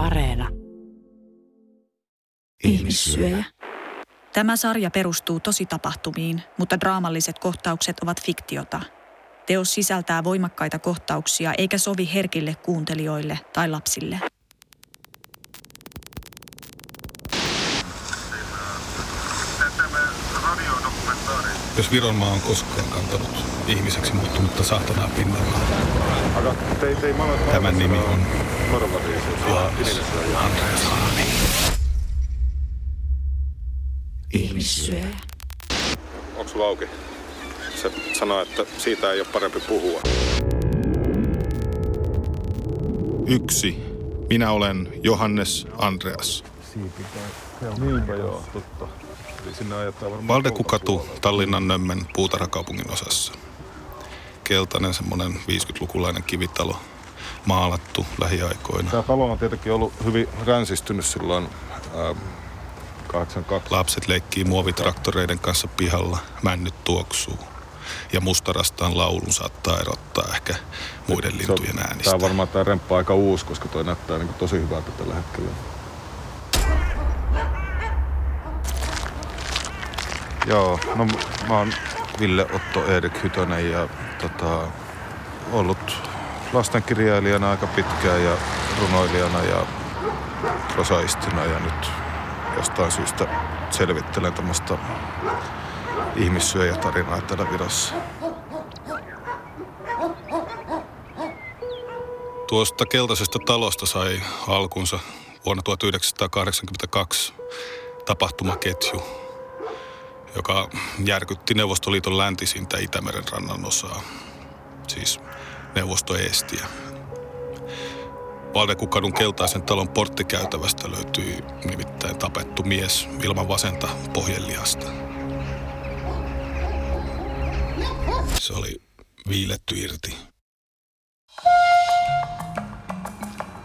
Areena. Ihmissyöjä. Tämä sarja perustuu tositapahtumiin, mutta draamalliset kohtaukset ovat fiktiota. Teos sisältää voimakkaita kohtauksia eikä sovi herkille kuuntelijoille tai lapsille. Jos Viron maa on koskaan kantanut ihmiseksi muuttunutta saatanaa pinnalla, tämän nimi on Johannes Andreas Haani. Ihmissyöjä. Onko sulla auki? Se sanoo, että siitä ei ole parempi puhua. Yksi. Minä olen Johannes Andreas. Niinpä joo, totta. Valdekukatu Tallinnan Nömmen puutarhakaupungin osassa. Keltainen semmoinen 50-lukulainen kivitalo, maalattu lähiaikoina. Tämä talo on tietenkin ollut hyvin ränsistynyt silloin ää, 82. Lapset leikkii muovitraktoreiden kanssa pihalla, männyt tuoksuu. Ja mustarastaan laulun saattaa erottaa ehkä muiden lintujen äänistä. Tämä on varmaan tämä remppa aika uusi, koska toi näyttää niin tosi hyvältä tällä hetkellä. Joo, no mä oon Ville Otto Erik Hytönen ja tota, ollut lastenkirjailijana aika pitkään ja runoilijana ja prosaistina ja nyt jostain syystä selvittelen tämmöistä ihmissyöjätarinaa täällä virassa. Tuosta keltaisesta talosta sai alkunsa vuonna 1982 tapahtumaketju, joka järkytti Neuvostoliiton läntisintä Itämeren rannan osaa, siis Neuvostoestiä. Valdekukadun keltaisen talon porttikäytävästä löytyi nimittäin tapettu mies ilman vasenta pohjelihasta. Se oli viiletty irti.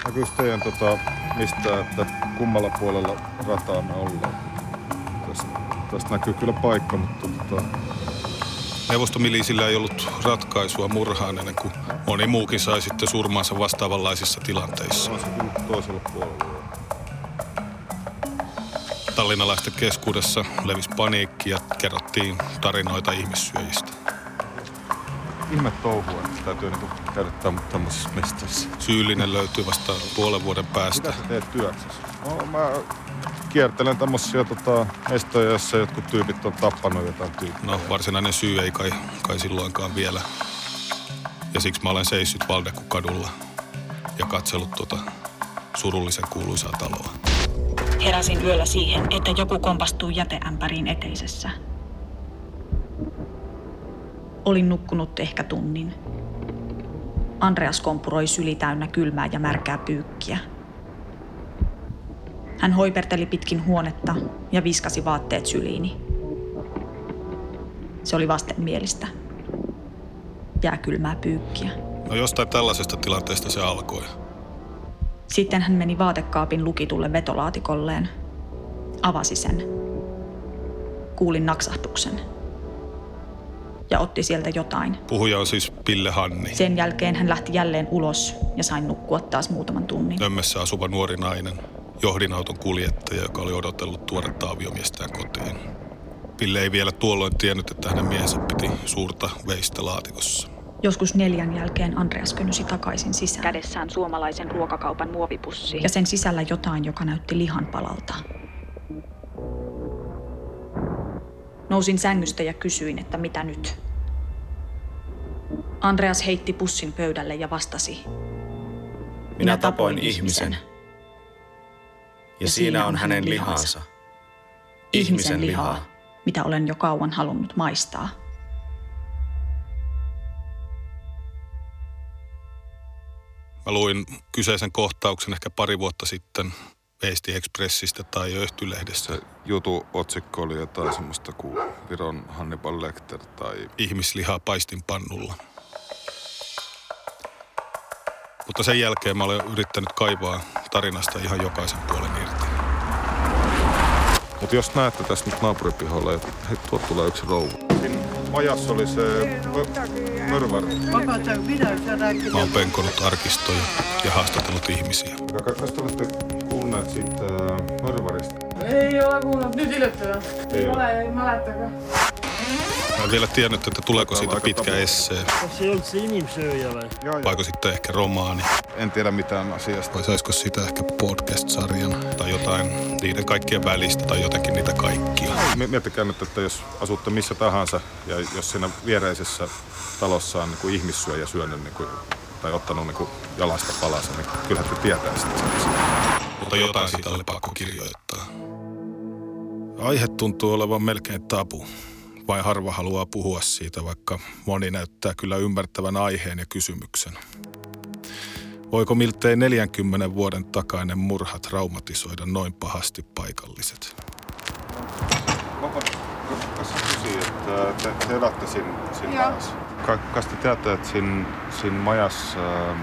Näkyykö teidän tota, mistä, että kummalla puolella rataa me ollaan? Tästä, näkyy kyllä paikka, mutta tota, Neuvostomilisillä ei ollut ratkaisua murhaan ennen kuin moni muukin sai sitten surmaansa vastaavanlaisissa tilanteissa. toisella puolella. Tallinnalaisten keskuudessa levisi paniikki ja kerrottiin tarinoita ihmissyöjistä. Ihme touhua, että täytyy niinku käydä täm- tämmöisessä mestassa. Syyllinen löytyi vasta puolen vuoden päästä. Mitä sä teet työksessä? No mä kiertelen tämmöisiä tota, mestoja, joissa jotkut tyypit on tappanut jotain tyyppiä. No varsinainen syy ei kai, kai silloinkaan vielä. Ja siksi mä olen seissyt Valdekukadulla ja katsellut tuota surullisen kuuluisaa taloa. Heräsin yöllä siihen, että joku kompastuu jäteämpäriin eteisessä. Olin nukkunut ehkä tunnin. Andreas kompuroi syli täynnä kylmää ja märkää pyykkiä. Hän hoiperteli pitkin huonetta ja viskasi vaatteet syliini. Se oli vastenmielistä. Jääkylmää pyykkiä. No jostain tällaisesta tilanteesta se alkoi. Sitten hän meni vaatekaapin lukitulle vetolaatikolleen. Avasi sen. Kuulin naksahtuksen. Ja otti sieltä jotain. Puhuja on siis Pille Hanni, Sen jälkeen hän lähti jälleen ulos ja sain nukkua taas muutaman tunnin. Nömmessä asuva nuori nainen, johdinauton kuljettaja, joka oli odotellut tuoretta aviomiestään kotiin. Pille ei vielä tuolloin tiennyt, että hänen miehensä piti suurta veistä laatikossa. Joskus neljän jälkeen Andreas könnysi takaisin sisään. Kädessään suomalaisen ruokakaupan muovipussi. Ja sen sisällä jotain, joka näytti lihanpalalta. Nousin sängystä ja kysyin, että mitä nyt. Andreas heitti pussin pöydälle ja vastasi. Minä tapoin ihmisen, ja siinä on hänen lihansa. Ihmisen lihaa. mitä olen jo kauan halunnut maistaa. Mä luin kyseisen kohtauksen ehkä pari vuotta sitten Veisti Expressistä tai Öhtylehdessä. Se jutu otsikko oli jotain semmoista kuin Viron Hannibal Lecter tai Ihmislihaa paistinpannulla. Mutta sen jälkeen mä olen yrittänyt kaivaa tarinasta ihan jokaisen puolen irti. Mutta jos näette tässä nyt naapuripihalla, että hei, tuot tulee yksi rouva. Siinä majassa oli se mörvari. Mä oon penkonut arkistoja ja haastatellut ihmisiä. Kas te olette kuulleet siitä äh, mörvarista? Ei ole kuullut. Nyt yllättävää. Ei ole. ei. Mä en vielä tiennyt, että tuleeko siitä pitkä essee, vaiko sitten ehkä romaani, En tiedä mitään asiasta. vai saisiko sitä ehkä podcast-sarjan tai jotain niiden kaikkien välistä tai jotenkin niitä kaikkia. Mi- Miettikää nyt, että jos asutte missä tahansa ja jos siinä viereisessä talossa on niin kuin ihmissyöjä syönyt niin kuin, tai ottanut niin kuin jalasta palasen, niin kyllähän te tietää sitä. Mutta jotain siitä oli pakko kirjoittaa. Aihe tuntuu olevan melkein tabu. Vai harva haluaa puhua siitä, vaikka moni näyttää kyllä ymmärtävän aiheen ja kysymyksen. Voiko miltei 40 vuoden takainen murha traumatisoida noin pahasti paikalliset? Kas kysyä, että te, te elätte siinä, siinä majassa. Ka, kas te että siinä, siinä majassa äh,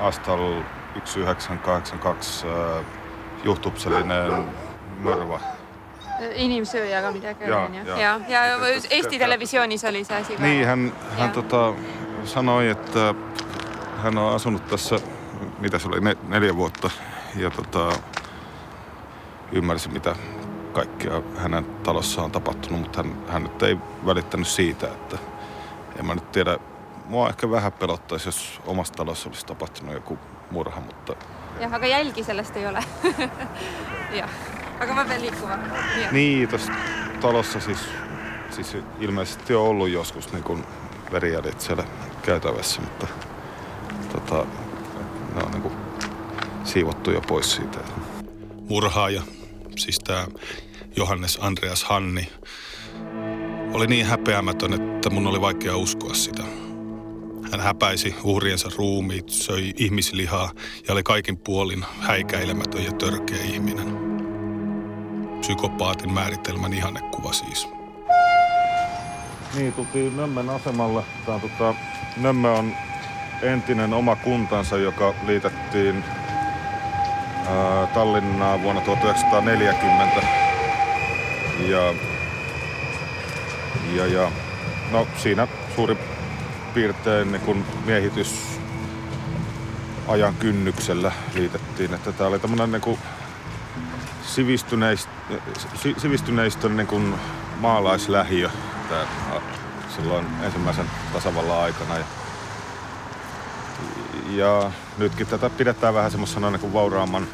Astal 1982 äh. Inimsyöjä, mitä Joo, käydään. joo. Ja, ja, ja Miten te- Eesti-televisioonissa oli se asia. Niin, hän, hän tota, sanoi, että hän on asunut tässä, mitä se oli, ne, neljä vuotta. Ja tota, ymmärsi, mitä kaikkea hänen talossaan on tapahtunut, mutta hän, hän nyt ei välittänyt siitä, että en mä nyt tiedä, mua ehkä vähän pelottaisi, jos omassa talossa olisi tapahtunut joku murha, mutta Jah, aga jälgi sellest ei ole. jah, aga ma pean liikuma. Jah. niin, tuossa talossa siis, siis ilmeisesti on ollut joskus niin kuin verijäljet siellä käytävässä, mutta tota, ne on niin kuin siivottu jo pois siitä. Murhaaja, siis tämä Johannes Andreas Hanni, oli niin häpeämätön, että mun oli vaikea uskoa sitä. Hän häpäisi uhriensa ruumiit, söi ihmislihaa ja oli kaikin puolin häikäilemätön ja törkeä ihminen. Psykopaatin määritelmän ihannekuva siis. Niin, tultiin Nömmen asemalle. On, tota, Nömme on entinen oma kuntansa, joka liitettiin ää, Tallinnaan vuonna 1940. Ja, ja, ja no siinä suurin piirtein niin kun miehitys ajan kynnyksellä liitettiin. Että tää oli tämmönen niin sivistyneist, si, sivistyneistön niin kuin maalaislähiö tää, silloin ensimmäisen tasavallan aikana. Ja, ja nytkin tätä pidetään vähän semmoisena niin vauraamman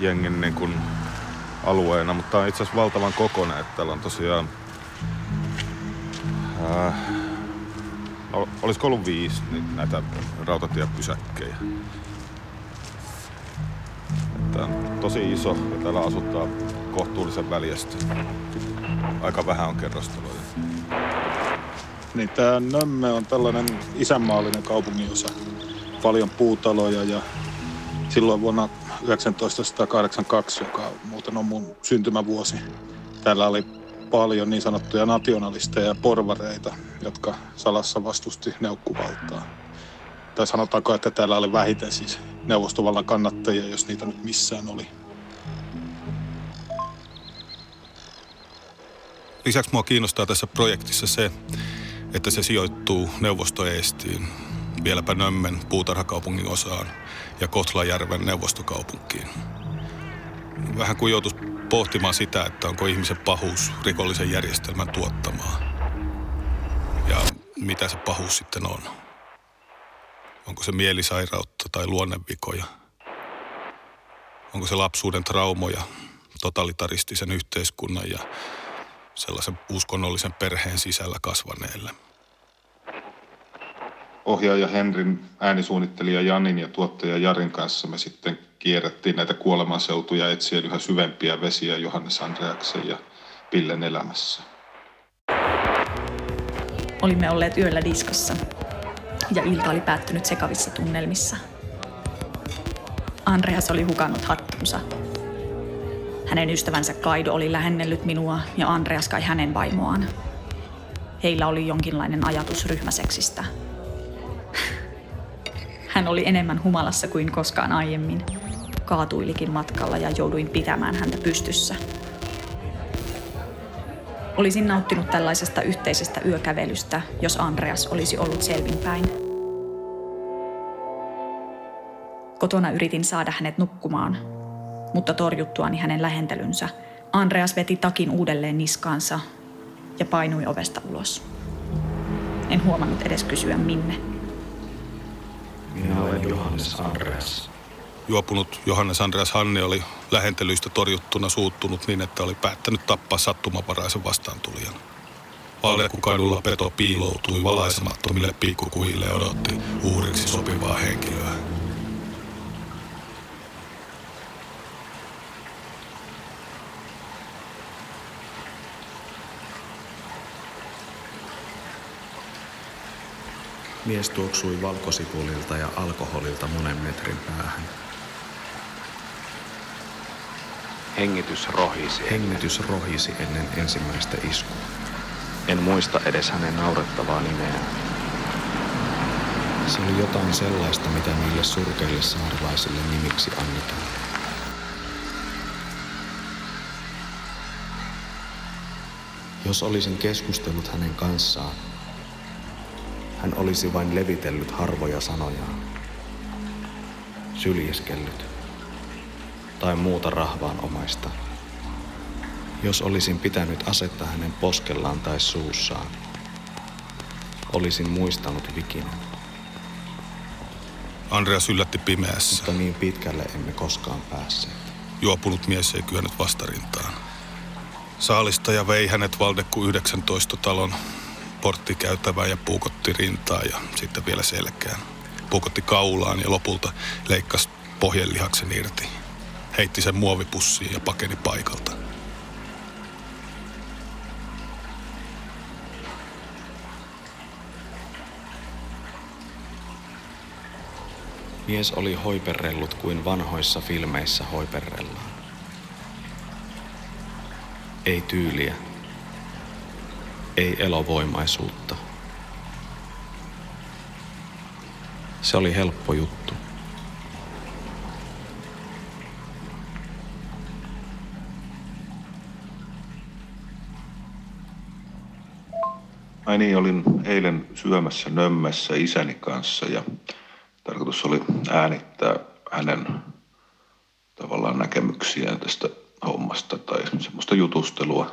jengin niin kuin alueena, mutta on itse asiassa valtavan kokoinen, että täällä on tosiaan ol- olisiko ollut viisi niin näitä rautatiepysäkkejä. Tämä on tosi iso ja täällä asutaan kohtuullisen väljästi. Aika vähän on kerrostaloja. Niin tämä Nömme on tällainen isänmaallinen kaupunginosa. Paljon puutaloja ja silloin vuonna 1982, joka muuten on mun syntymävuosi, täällä oli paljon niin sanottuja nationalisteja ja porvareita, jotka salassa vastusti neukkuvaltaa. Tai sanotaanko, että täällä oli vähiten siis neuvostovallan kannattajia, jos niitä nyt missään oli. Lisäksi mua kiinnostaa tässä projektissa se, että se sijoittuu Neuvostoeestiin, vieläpä Nömmen puutarhakaupungin osaan ja Kotlajärven neuvostokaupunkiin. Vähän kuin joutuisi pohtimaan sitä, että onko ihmisen pahuus rikollisen järjestelmän tuottamaa. Ja mitä se pahuus sitten on. Onko se mielisairautta tai luonnevikoja? Onko se lapsuuden traumoja, totalitaristisen yhteiskunnan ja sellaisen uskonnollisen perheen sisällä kasvaneelle. Ohjaaja Henrin, äänisuunnittelija Janin ja tuottaja Jarin kanssa me sitten kierrettiin näitä kuolemanseutuja etsien yhä syvempiä vesiä Johannes Andreaksen ja Pillen elämässä. Olimme olleet yöllä diskossa ja ilta oli päättynyt sekavissa tunnelmissa. Andreas oli hukannut hattunsa. Hänen ystävänsä Kaido oli lähennellyt minua ja Andreas kai hänen vaimoaan. Heillä oli jonkinlainen ajatus ryhmäseksistä. Hän oli enemmän humalassa kuin koskaan aiemmin. Kaatuilikin matkalla ja jouduin pitämään häntä pystyssä. Olisin nauttinut tällaisesta yhteisestä yökävelystä, jos Andreas olisi ollut selvinpäin. Kotona yritin saada hänet nukkumaan, mutta torjuttuani hänen lähentelynsä, Andreas veti takin uudelleen niskaansa ja painui ovesta ulos. En huomannut edes kysyä minne. Minä olen Johannes Andreas. Juopunut Johannes Andreas Hanni oli lähentelyistä torjuttuna suuttunut niin, että oli päättänyt tappaa sattumavaraisen vastaantulijan. Valjakukadulla peto piiloutui valaisemattomille pikkukuhille odotti uhriksi sopivaa henkilöä. Mies tuoksui valkosipulilta ja alkoholilta monen metrin päähän. Hengitys rohisi. Hengitys rohisi ennen ensimmäistä iskua. En muista edes hänen naurettavaa nimeään. Se oli jotain sellaista, mitä niille surkeille saarlaisille nimiksi annetaan. Jos olisin keskustellut hänen kanssaan, hän olisi vain levitellyt harvoja sanojaan, syljeskellyt tai muuta rahvaan omaista. Jos olisin pitänyt asetta hänen poskellaan tai suussaan, olisin muistanut vikinen. Andreas yllätti pimeässä. Mutta niin pitkälle emme koskaan päässeet. Juopunut mies ei kyennyt vastarintaan. Saalistaja vei hänet Valdekku 19 talon porttikäytävään ja puukotti rintaa ja sitten vielä selkään. Puukotti kaulaan ja lopulta leikkasi pohjelihaksen irti. Heitti sen muovipussiin ja pakeni paikalta. Mies oli hoiperrellut kuin vanhoissa filmeissä hoiperrellaan. Ei tyyliä, ei elovoimaisuutta. Se oli helppo juttu. Ai niin, olin eilen syömässä Nömmessä isäni kanssa ja tarkoitus oli äänittää hänen tavallaan näkemyksiään tästä hommasta tai semmoista jutustelua,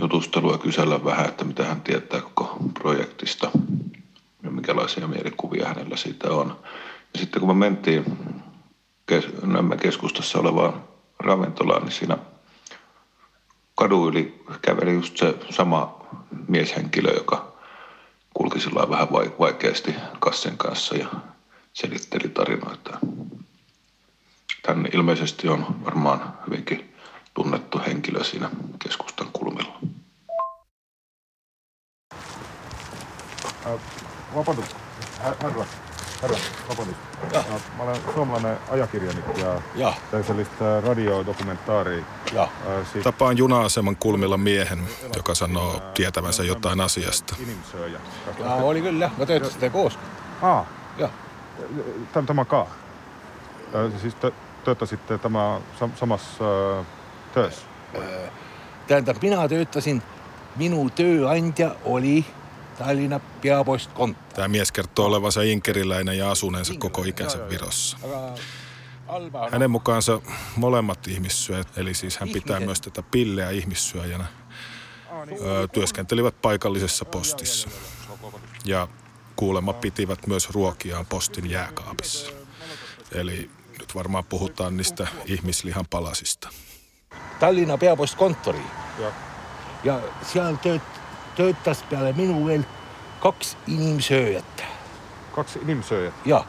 jutustelua kysellä vähän, että mitä hän tietää koko projektista ja minkälaisia mielikuvia hänellä siitä on. Ja sitten kun me mentiin kes- Nömmen keskustassa olevaan ravintolaan, niin siinä kadun yli käveli just se sama mieshenkilö, joka kulki sillä vähän vaikeasti kassen kanssa ja selitteli tarinoita. Tän ilmeisesti on varmaan hyvinkin tunnettu henkilö siinä keskustan kulmilla. Vapautus. Herra, herra, vapautus. Mä olen suomalainen ajakirjanik ja, ja. teen sellaista radiodokumentaaria. Ja. Siis Tapaan juna-aseman kulmilla miehen, joka sanoo tietävänsä jotain asiasta. Ja, oli kyllä, me töötasime koos. Aa, Jah. tämä, tämä ka. Äh, Siis te, töötasitte tämä sam, samassa äh, töössä? tähendab, mina töötasin, minu tööandja oli Tallinna peapostkont-. Tämä mies kertoo olevansa inkeriläinen ja asuneensa koko ikänsä Virossa. Hänen mukaansa molemmat ihmissyöjät, eli siis hän pitää myös tätä pilleä ihmissyöjänä, öö, työskentelivät paikallisessa postissa. Ja kuulemma pitivät myös ruokiaan postin jääkaapissa. Eli nyt varmaan puhutaan niistä ihmislihan palasista. Tallinna peapostkonntori Jah. ja seal tööt-, töötas peale minu veel kaks inimsööjat Kaksi inimsööjät. ja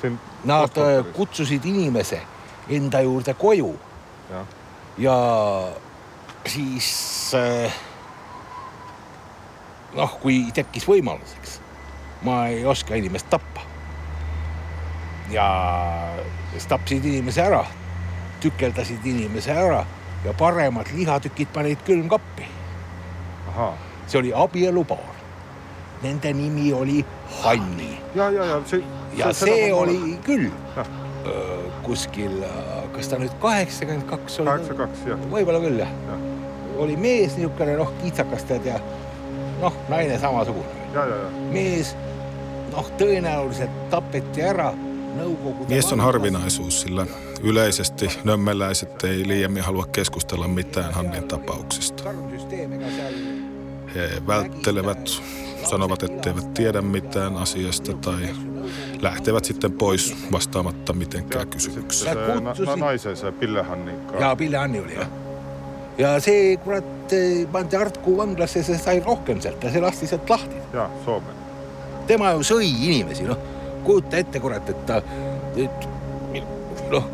Siin nad postkontoris. äh, kutsusid inimese enda juurde koju Jah. ja siis äh, noh, kui tekkis võimalus, eks, ma ei oska inimest tappa. ja siis tapsid inimese ära, tükeldasid inimese ära ja paremad lihatükid panid külmkappi. Ahaa. See oli abielupaar. Nende nimi oli Hanni Ja, ja, ja. See, ja see ma- oli küll Jah. öö, kuskil, kas ta nüüd kaheksakümmend kaks oli? Kaheksakümmend kaks, jah. võib-olla küll jah oli mies niisugune noh, kitsakas tead ja noh, naine samasugune. mees noh, tõenäoliselt tapeti ära Nõukogude Mies on harvinaisuus, sillä yleisesti nömmeläiset ei liiemmin halua keskustella mitään Hannin tapauksista. He välttelevät, sanovat, etteivät tiedä mitään asiasta tai lähtevät sitten pois vastaamatta mitenkään kysymykseen. Se na, na, naisen, se Pille Hanni. Jaa, Pille Hanni oli jah. Ja see kurat pandi Artku vanglasse, se sai rohkem sealt ja see lasti sealt lahti. Jaa, Soome. tema ju sõi inimesi, noh kujuta ette, kurat, et ta nüüd noh,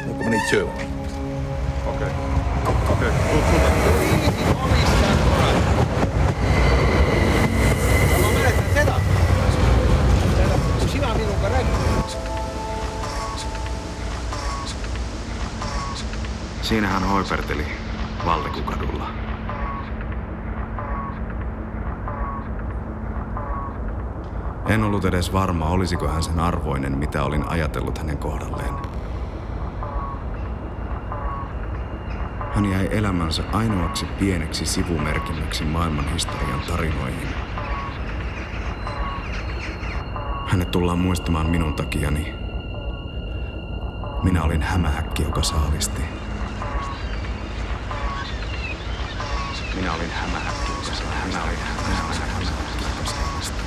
hakkame neid sööma. okei okay., okei okay., Siinä hän hoiperteli Vallikukadulla. En ollut edes varma, olisiko hän sen arvoinen, mitä olin ajatellut hänen kohdalleen. Hän jäi elämänsä ainoaksi pieneksi sivumerkinnäksi maailman historian tarinoihin. Hänet tullaan muistamaan minun takiani. Minä olin hämähäkki, joka saalisti. Hämähäkki, joka saalisti.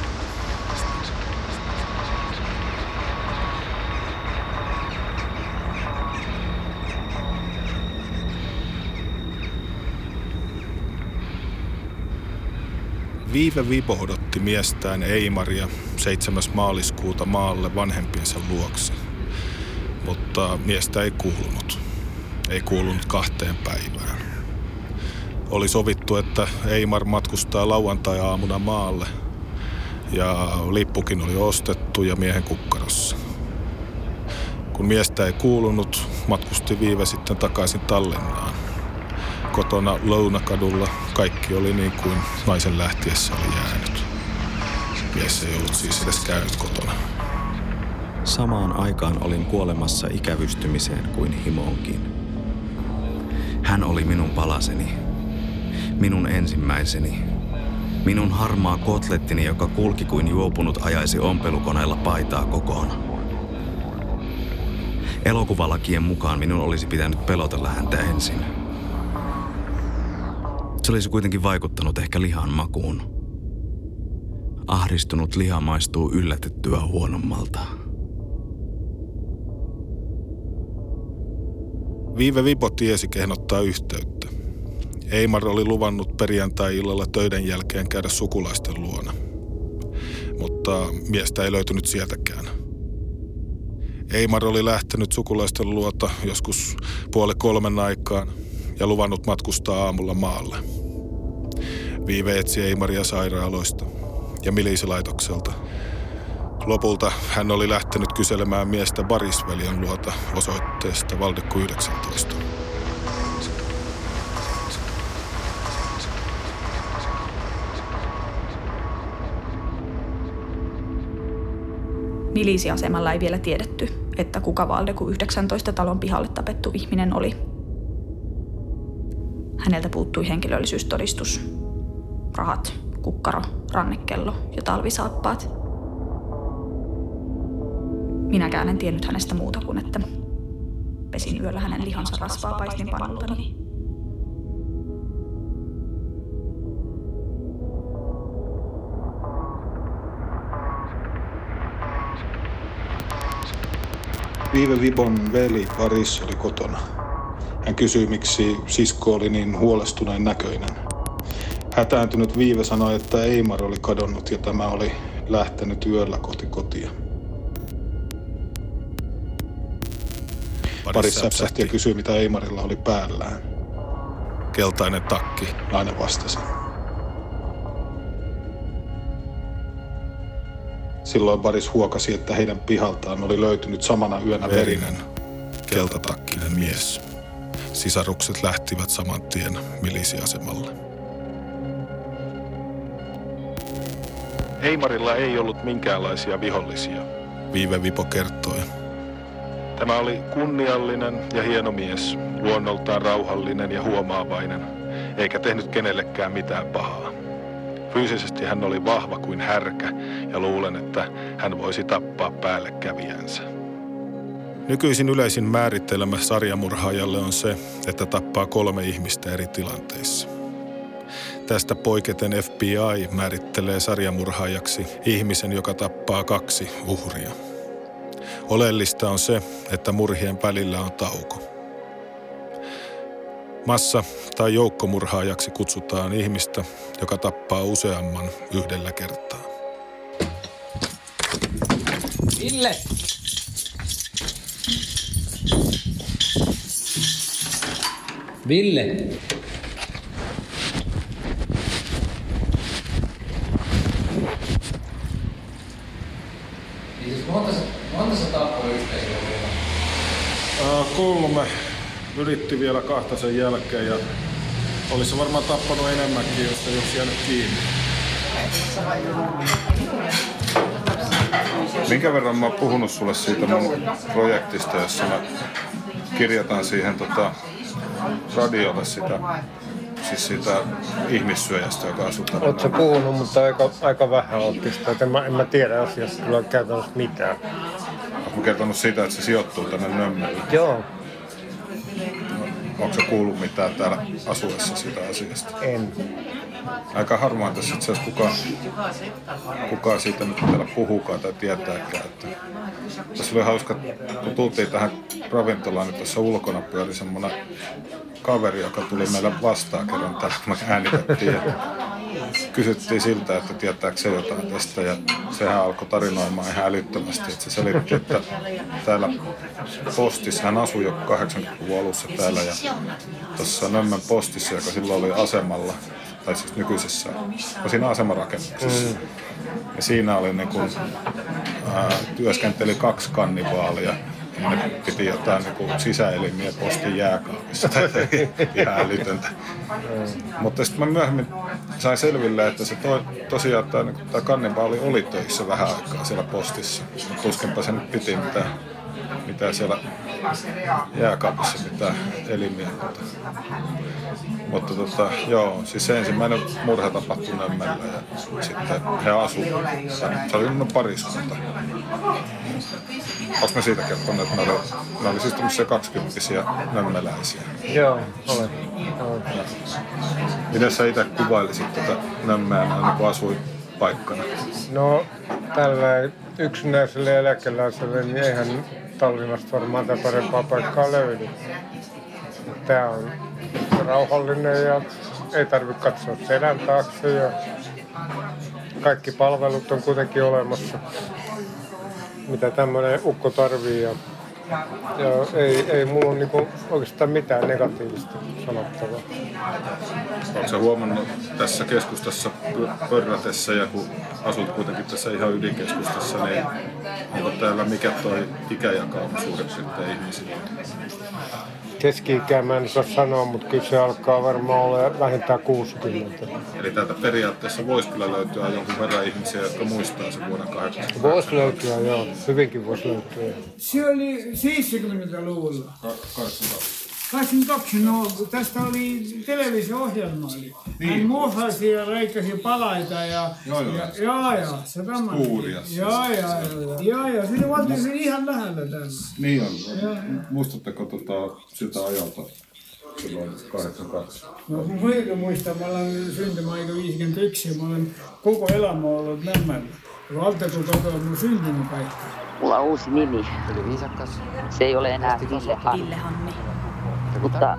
Viive Vipo odotti miestään Eimaria 7. maaliskuuta maalle vanhempiensa luokse. Mutta miestä ei kuulunut. Ei kuulunut kahteen päivään. Oli sovittu, että Eimar matkustaa lauantai-aamuna maalle. Ja lippukin oli ostettu ja miehen kukkarossa. Kun miestä ei kuulunut, matkusti Viive sitten takaisin Tallinnaan kotona Lounakadulla kaikki oli niin kuin naisen lähtiessä oli jäänyt. Mies ei ollut siis edes käynyt kotona. Samaan aikaan olin kuolemassa ikävystymiseen kuin himoonkin. Hän oli minun palaseni, minun ensimmäiseni, minun harmaa kotlettini, joka kulki kuin juopunut ajaisi ompelukoneella paitaa kokoon. Elokuvalakien mukaan minun olisi pitänyt pelotella häntä ensin. Se olisi kuitenkin vaikuttanut ehkä lihan makuun. Ahdistunut liha maistuu yllätettyä huonommalta. Viive Vipo tiesi kehnottaa yhteyttä. Eimar oli luvannut perjantai-illalla töiden jälkeen käydä sukulaisten luona. Mutta miestä ei löytynyt sieltäkään. Eimar oli lähtenyt sukulaisten luota joskus puoli kolmen aikaan ja luvannut matkustaa aamulla maalle. Viive etsi Eimaria sairaaloista ja milisilaitokselta. Lopulta hän oli lähtenyt kyselemään miestä Barisveljen luota osoitteesta Valdekku 19. Milisiasemalla ei vielä tiedetty, että kuka Valdeku 19 talon pihalle tapettu ihminen oli. Häneltä puuttui henkilöllisyystodistus, rahat, kukkaro, rannekello ja talvisaappaat. Minäkään en tiennyt hänestä muuta kuin, että pesin yöllä hänen lihansa rasvaa paistinpannultani. Viive Vibon veli Paris oli kotona. Hän kysyi, miksi sisko oli niin huolestuneen näköinen. Hätääntynyt Viive sanoi, että Eimar oli kadonnut ja tämä oli lähtenyt yöllä kohti kotia. Paris säpsähti ja kysyi, mitä Eimarilla oli päällään. Keltainen takki. Nainen vastasi. Silloin Paris huokasi, että heidän pihaltaan oli löytynyt samana yönä verinen. keltatakkinen mies. Sisarukset lähtivät saman tien milisiasemalle. Eimarilla ei ollut minkäänlaisia vihollisia, Viive Vipo kertoi. Tämä oli kunniallinen ja hieno mies, luonnoltaan rauhallinen ja huomaavainen, eikä tehnyt kenellekään mitään pahaa. Fyysisesti hän oli vahva kuin härkä ja luulen, että hän voisi tappaa kävijänsä. Nykyisin yleisin määrittelemä sarjamurhaajalle on se, että tappaa kolme ihmistä eri tilanteissa. Tästä poiketen FBI määrittelee sarjamurhaajaksi ihmisen, joka tappaa kaksi uhria. Oleellista on se, että murhien välillä on tauko. Massa- tai joukkomurhaajaksi kutsutaan ihmistä, joka tappaa useamman yhdellä kertaa. Ville! Ville! Niin siis monta, monta se tappoi yhteisöllä? Kolme yritti vielä kahta sen jälkeen ja olisi varmaan tappanut enemmänkin, jos ei olisi jäänyt kiinni. Minkä verran mä oon puhunut sulle siitä mun projektista, jossa mä kirjataan siihen tota, radiolle sitä, siis siitä ihmissyöjästä, joka asuu täällä. Oletko puhunut, mutta aika, aika vähän otti sitä. En mä, en mä tiedä asiasta kyllä käytännössä mitään. Oletko kertonut siitä, että se sijoittuu tänne Nömmelle? Joo, Onko se kuullut mitään täällä asuessa siitä asiasta? en. Aika harvoin tässä itse asiassa kukaan, kukaan siitä nyt täällä puhukaan tai tietääkään. Että tässä oli hauska, kun tultiin tähän ravintolaan, niin tuossa ulkona pyöri semmoinen kaveri, joka tuli meille vastaan kerran täällä, kun me äänitettiin. Kysyttiin siltä, että tietääkö se jotain tästä ja sehän alkoi tarinoimaan ihan älyttömästi, että se selitti, että täällä postissa, hän asui jo 80-luvun alussa täällä ja tuossa Nömmän postissa, joka silloin oli asemalla, tai siis nykyisessä, siinä asemarakennuksessa. Mm. Ja siinä oli niin kuin, ää, työskenteli kaksi kannivaalia. Ja Ne piti jotain niin sisäelimiä postin jääkaapissa. Ihan älytöntä. Mutta sitten mä myöhemmin sain selville, että se toi, tosiaan tämä, niin tämä kannibaali oli töissä vähän aikaa siellä postissa. Mutta tuskinpa se nyt piti mitään, mitään siellä jääkaapissa mitään elimiä. Mutta, mutta tota, joo, siis se ensimmäinen murha tapahtui Nömmellä ja sitten he asuivat. Se oli no pariskunta. Onko me siitä kertonut, että ne oli, ne oli siis tämmöisiä kaksikymppisiä nömmeläisiä. Joo, olen. olen. Miten sä itse kuvailisit tätä Nömmeä näin niin asuinpaikkana? No, tällä yksinäiselle eläkeläiselle, niin eihän Tallinnasta varmaan tätä parempaa paikkaa löydy. Tämä on rauhallinen ja ei tarvitse katsoa selän taakse ja kaikki palvelut on kuitenkin olemassa, mitä tämmöinen ukko tarvii. Ja, ja ei, ei mulla ole niinku oikeastaan mitään negatiivista sanottavaa. Oletko huomannut tässä keskustassa pö- pörrätessä ja kun asut kuitenkin tässä ihan ydinkeskustassa, niin onko täällä mikä toi ikäjakauma suurin piirtein ihmisillä? Keski-ikää mä en osaa sanoa, mutta kyllä se alkaa varmaan olla vähintään 60. Eli täältä periaatteessa voisi kyllä löytyä jonkun verran ihmisiä, jotka muistaa sen vuoden 80. Voisi löytyä, joo. Hyvinkin voisi löytyä. Se oli 70-luvulla. kakskümmend kaks, no kas ta oli televisiooniohjelma oli. Muhasi ja Raikasi palaida ja, ja, ja, ja, ja seda ma. ja, ja, ja, ja see valdus oli ihan lähedal tähendab. nii on, muistateko tota sitä ajalta? silloin kahdeksankaks. no ma muidugi muistan, ma olen sündimaaega viiskümmend üks ja ma olen kogu elamu olnud Nõmmel. Valdeku kodu on mu sündinud paik. uus nimi. oli viisakas. see ei ole enää Ville Hanni. Mutta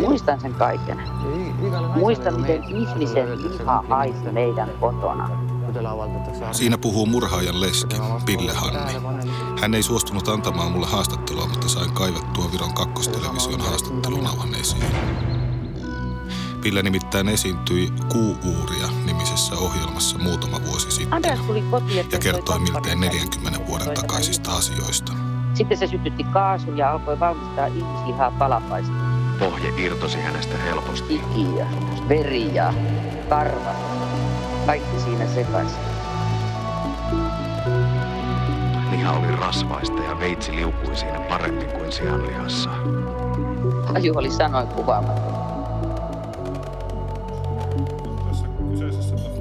muistan sen kaiken. Muistan, miten ihmisen liha haisi meidän kotona. Siinä puhuu murhaajan leski, Pille Hanni. Hän ei suostunut antamaan mulle haastattelua, mutta sain kaivettua Viron kakkostelevision haastattelunauhan esiin. Pille nimittäin esiintyi Kuuuuria nimisessä ohjelmassa muutama vuosi sitten ja kertoi miltei 40 vuoden takaisista asioista. Sitten se sytytti kaasun ja alkoi valmistaa ihmislihaa palapaista. Pohje irtosi hänestä helposti. Ikiä, veriä, karva. kaikki siinä sekaisin. Liha oli rasvaista ja veitsi liukui siinä paremmin kuin sianlihassa. Aju oli sanoin kuvaamatta.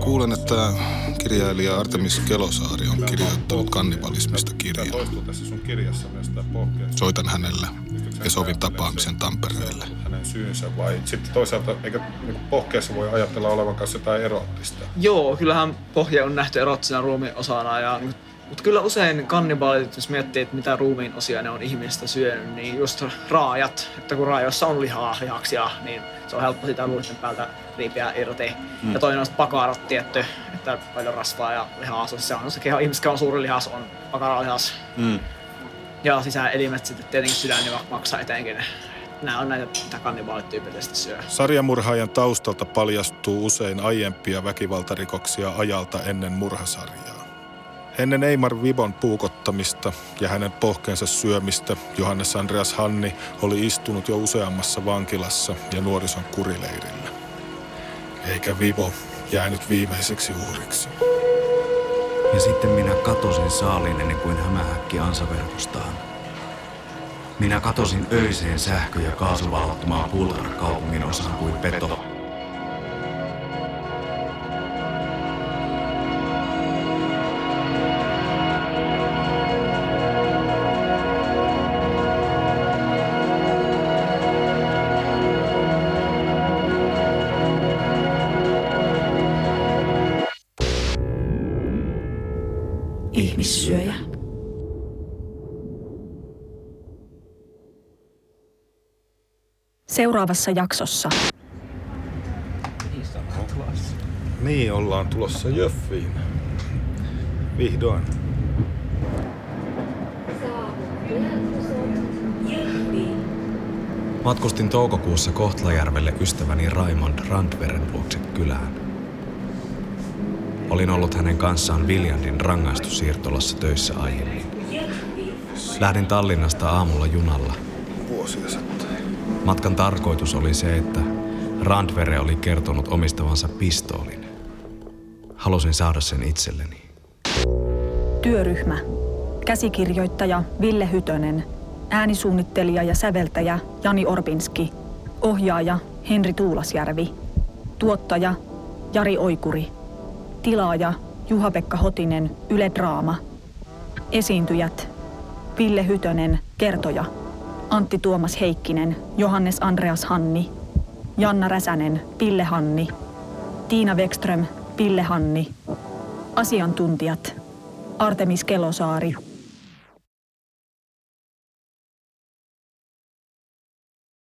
Kuulen, että kirjailija Artemis Kelosaari on kirjoittanut kannibalismista kirjan. toistuu tässä sun kirjassa myös tämä pohkeus. Soitan hänelle ja sovin tapaamisen Tampereelle. Hänen syynsä vai sitten toisaalta, eikö niin pohkeessa voi ajatella olevan kanssa jotain erottista? Joo, kyllähän pohja on nähty erottisena ruumiin osana ja niin mutta kyllä usein kannibaalit, jos miettii, että mitä ruumiin osia ne on ihmistä syönyt, niin just raajat, että kun raajoissa on lihaa, lihaksia, niin se on helppo sitä luiden päältä riipiä irti. Mm. Ja toinen on pakarat tietty, että paljon rasvaa ja lihaa, se on se keho, ihmiskehon suuri lihas on pakaralihas. Mm. Ja sisäelimet sitten tietenkin sydän ja maksaa etenkin. Nämä on näitä, mitä kannibaalit tyypillisesti syö. Sarjamurhaajan taustalta paljastuu usein aiempia väkivaltarikoksia ajalta ennen murhasarjaa. Ennen Eimar Vibon puukottamista ja hänen pohkeensa syömistä Johannes Andreas Hanni oli istunut jo useammassa vankilassa ja nuorison kurileirillä. Eikä Vibo jäänyt viimeiseksi uhriksi. Ja sitten minä katosin saaliin ennen kuin hämähäkki ansaverkostaan. Minä katosin öiseen sähkö- ja kaasuvallattomaan puutarhakaupungin osaan kuin peto. Seuraavassa jaksossa. Niin, ollaan tulossa Jöffiin. Vihdoin. Matkustin toukokuussa Kohtlajärvelle ystäväni Raimond Randveren vuoksi kylään. Olin ollut hänen kanssaan Viljandin rangaistussiirtolassa töissä aiemmin. Lähdin Tallinnasta aamulla junalla. Vuosia sitten. Matkan tarkoitus oli se, että Randvere oli kertonut omistavansa pistoolin. Halusin saada sen itselleni. Työryhmä. Käsikirjoittaja Ville Hytönen. Äänisuunnittelija ja säveltäjä Jani Orbinski. Ohjaaja Henri Tuulasjärvi. Tuottaja Jari Oikuri. Tilaaja Juha-Pekka Hotinen, Yle Draama. Esiintyjät Ville Hytönen, kertoja. Antti Tuomas Heikkinen, Johannes Andreas Hanni. Janna Räsänen, Pille Hanni. Tiina Wekström, Pille Hanni. Asiantuntijat Artemis Kelosaari,